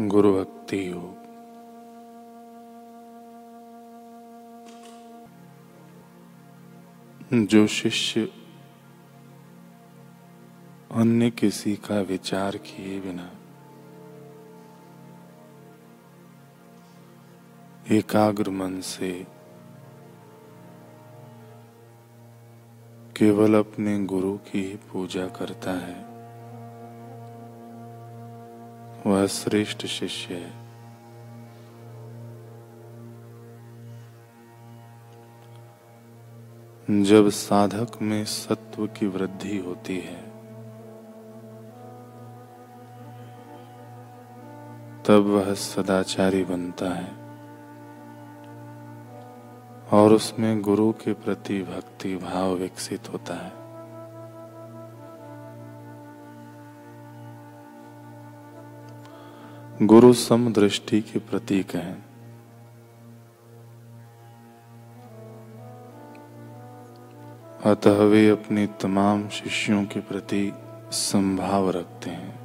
गुरु भक्ति योग। जो शिष्य अन्य किसी का विचार किए बिना एकाग्र मन से केवल अपने गुरु की पूजा करता है वह श्रेष्ठ शिष्य है। जब साधक में सत्व की वृद्धि होती है, तब वह सदाचारी बनता है और उसमें गुरु के प्रति भक्ति भाव विकसित होता है। गुरु समदृष्टि के प्रतीक हैं। अतः वे अपने तमाम शिष्यों के प्रति संभाव रखते हैं।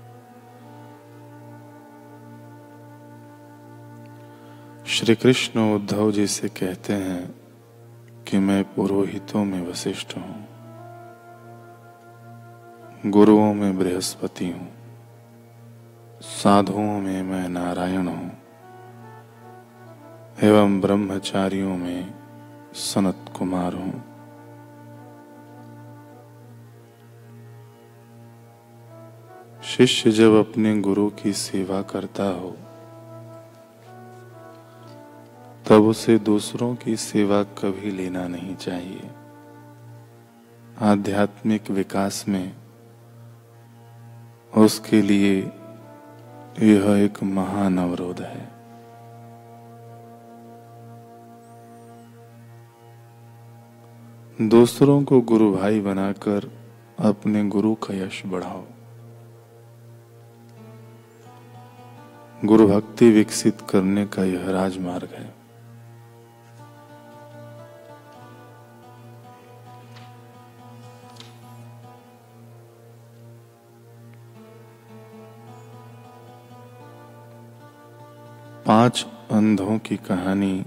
श्री कृष्ण उद्धव जी से कहते हैं कि मैं पुरोहितों में वशिष्ठ हूँ। गुरुओं में बृहस्पति हूँ। साधुओं में मैं नारायण हूँ, एवं ब्रह्मचारियों में सनत कुमार हूँ। शिष्य जब अपने गुरु की सेवा करता हो, तब उसे दूसरों की सेवा कभी लेना नहीं चाहिए। आध्यात्मिक विकास में उसके लिए यह एक महान अवरोध है। दूसरों को गुरु भाई बनाकर अपने गुरु का यश बढ़ाओ। गुरु भक्ति विकसित करने का यह राजमार्ग है। पाँच अंधों की कहानी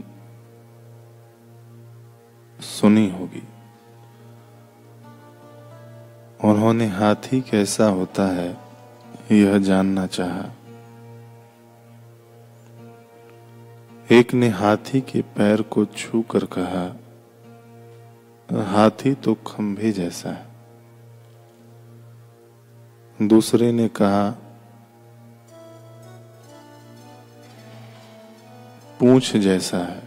सुनी होगी। उन्होंने हाथी कैसा होता है, यह जानना चाहा। एक ने हाथी के पैर को छू कर कहा, हाथी तो खंभे जैसा है। दूसरे ने कहा पूछ जैसा है।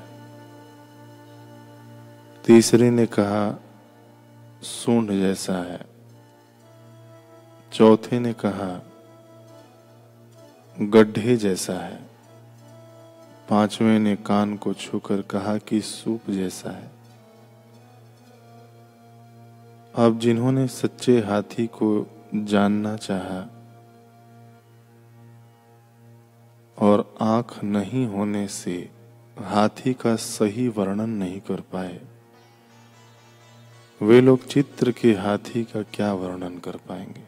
तीसरे ने कहा, सूंड जैसा है। चौथे ने कहा, गड्ढे जैसा है। पाँचवें ने कान को छूकर कहा कि सूप जैसा है। अब जिन्होंने सच्चे हाथी को जानना चाहा और आँख नहीं होने से हाथी का सही वर्णन नहीं कर पाए। वे लोग चित्र के हाथी का क्या वर्णन कर पाएँगे?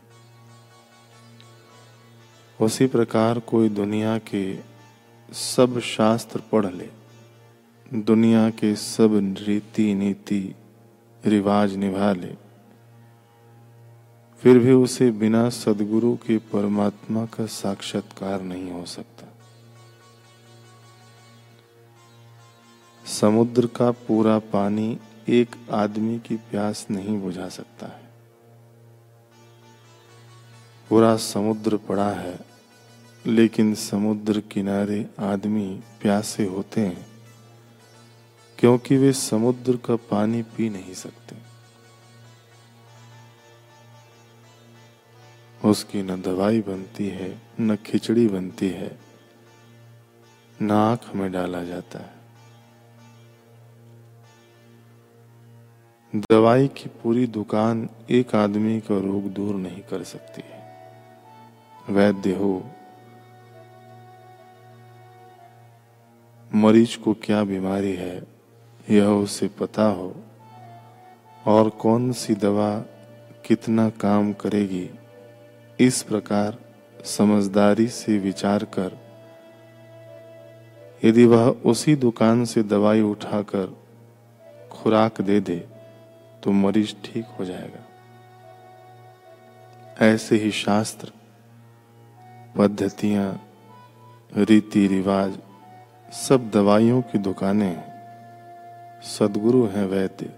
उसी प्रकार कोई दुनिया के सब शास्त्र पढ़ ले, दुनिया के सब रीति नीति रिवाज निभा ले, फिर भी उसे बिना सदगुरु के परमात्मा का साक्षात्कार नहीं हो सकता। समुद्र का पूरा पानी एक आदमी की प्यास नहीं बुझा सकता है। पूरा समुद्र पड़ा है, लेकिन समुद्र किनारे आदमी प्यासे होते हैं, क्योंकि वे समुद्र का पानी पी नहीं सकते। उसकी न दवाई बनती है, न खिचड़ी बनती है, न आँख में डाला जाता है। दवाई की पूरी दुकान एक आदमी का रोग दूर नहीं कर सकती वैद्य हो, मरीज़ को क्या बीमारी है, यह उसे पता हो, और कौन सी दवा कितना काम करेगी, इस प्रकार समझदारी से विचार कर, यदि वह उसी दुकान से दवाई उठाकर खुराक दे दे तो मरीज़ ठीक हो जाएगा। ऐसे ही शास्त्र, पद्धतियाँ रीति रिवाज सब दवाइयों की दुकानें हैं सदगुरु हैं वैद्य।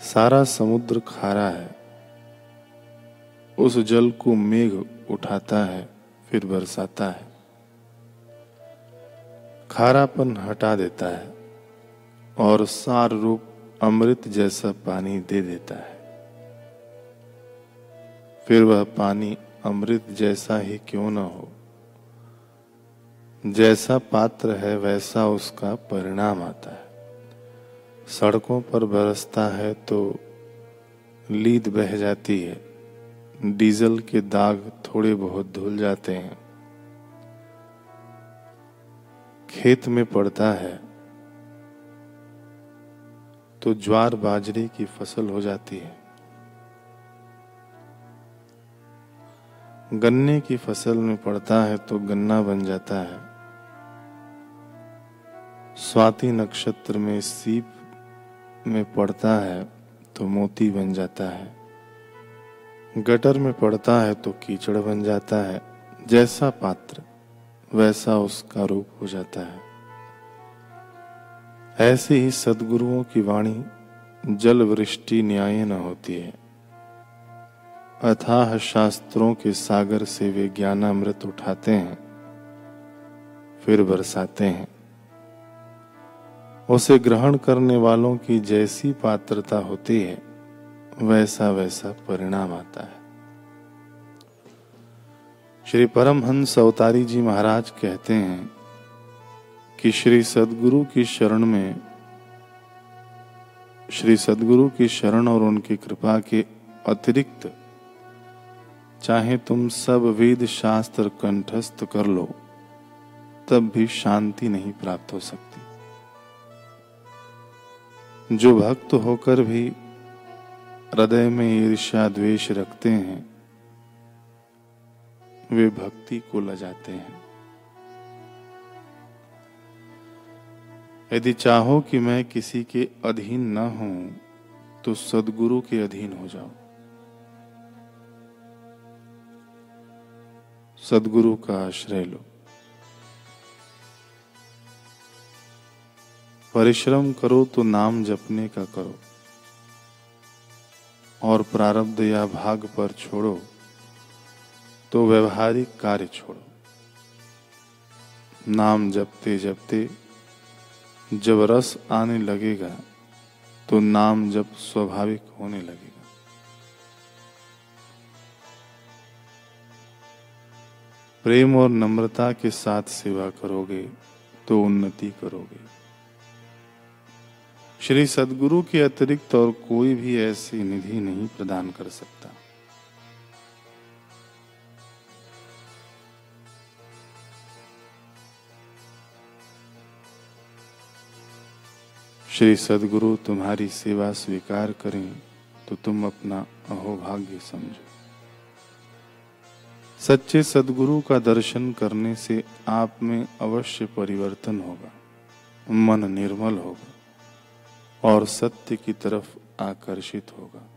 सारा समुद्र खारा है। उस जल को मेघ उठाता है, फिर बरसाता है। खारापन हटा देता है। और सार रूप अमृत जैसा पानी दे देता है। फिर वह पानी अमृत जैसा ही क्यों न हो? जैसा पात्र है, वैसा उसका परिणाम आता है। सड़कों पर बरसता है तो लीद बह जाती है। डीजल के दाग थोड़े बहुत धुल जाते हैं। खेत में पड़ता है तो ज्वार बाजरे की फ़सल हो जाती है। गन्ने की फ़सल में पड़ता है तो गन्ना बन जाता है। स्वाति नक्षत्र में सीप में पड़ता है तो मोती बन जाता है। गटर में पड़ता है तो कीचड़ बन जाता है। जैसा पात्र, वैसा उसका रूप हो जाता है। ऐसे ही सदगुरुओं की वाणी जल वृष्टि न्याय न होती है। अथाह शास्त्रों के सागर से वे ज्ञानामृत उठाते हैं, फिर बरसाते हैं। उसे ग्रहण करने वालों की जैसी पात्रता होती है, वैसा वैसा परिणाम आता है। श्री परमहंस अवतारी जी महाराज कहते हैं कि श्री सदगुरु की शरण में, श्री सदगुरु की शरण और उनकी कृपा के अतिरिक्त चाहे तुम सब वेद शास्त्र कंठस्थ कर लो, तब भी शांति नहीं प्राप्त हो सकती। जो भक्त होकर भी हृदय में ईर्ष्या द्वेष रखते हैं, वे भक्ति को लजाते हैं। यदि चाहो कि मैं किसी के अधीन न हूँ तो सदगुरु के अधीन हो जाओ। सदगुरु का आश्रय लो। परिश्रम करो तो नाम जपने का करो, और प्रारब्ध या भाग पर छोड़ो तो व्यवहारिक कार्य छोड़ो। नाम जपते जपते जब रस आने लगेगा तो नाम जब स्वाभाविक होने लगेगा। प्रेम और नम्रता के साथ सेवा करोगे तो उन्नति करोगे। श्री सदगुरु के अतिरिक्त और कोई भी ऐसी निधि नहीं प्रदान कर सकता। श्री सदगुरु, तुम्हारी सेवा स्वीकार करें तो तुम अपना अहोभाग्य समझो। सच्चे सदगुरु का दर्शन करने से आप में अवश्य परिवर्तन होगा, मन निर्मल होगा, और सत्य की तरफ़ आकर्षित होगा।